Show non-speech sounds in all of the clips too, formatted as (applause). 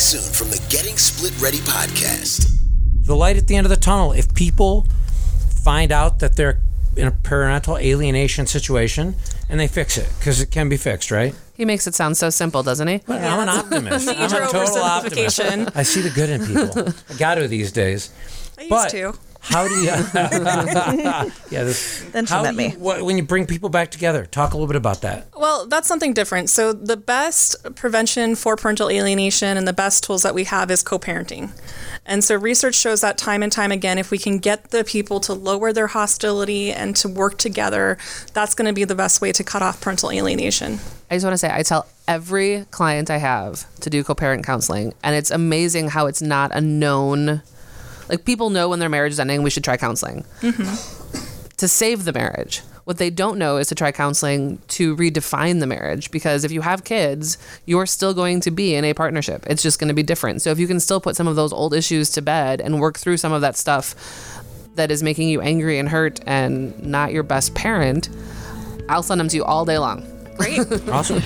soon from the Getting Split Ready podcast. The light at the end of the tunnel. If people find out that they're in a parental alienation situation and they fix it, because it can be fixed, right? He makes it sound so simple, doesn't he? But I'm an optimist. (laughs) I'm a total optimist. I see the good in people. I got to these days. I used But to. How do you? (laughs) yeah. This, (laughs) Then she how met do you- me. what- when you bring people back together, talk a little bit about that. Well, that's something different. So, the best prevention for parental alienation and the best tools that we have is co parenting. And so, research shows that time and time again, if we can get the people to lower their hostility and to work together, that's going to be the best way to cut off parental alienation. I just want to say, I tell every client I have to do co parent counseling, and it's amazing how it's not a known. Like, people know when their marriage is ending, we should try counseling to save the marriage. What they don't know is to try counseling to redefine the marriage because if you have kids, you're still going to be in a partnership. It's just going to be different. So if you can still put some of those old issues to bed and work through some of that stuff that is making you angry and hurt and not your best parent, I'll send them to you all day long. Great. (laughs) (laughs) Awesome.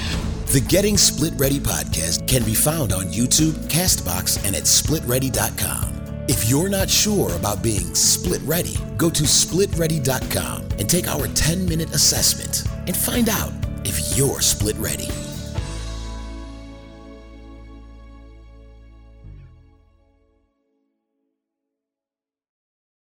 The Getting Split Ready podcast can be found on YouTube, Castbox, and at splitready.com. If you're not sure about being split ready, go to splitready.com and take our 10 minute assessment and find out if you're split ready.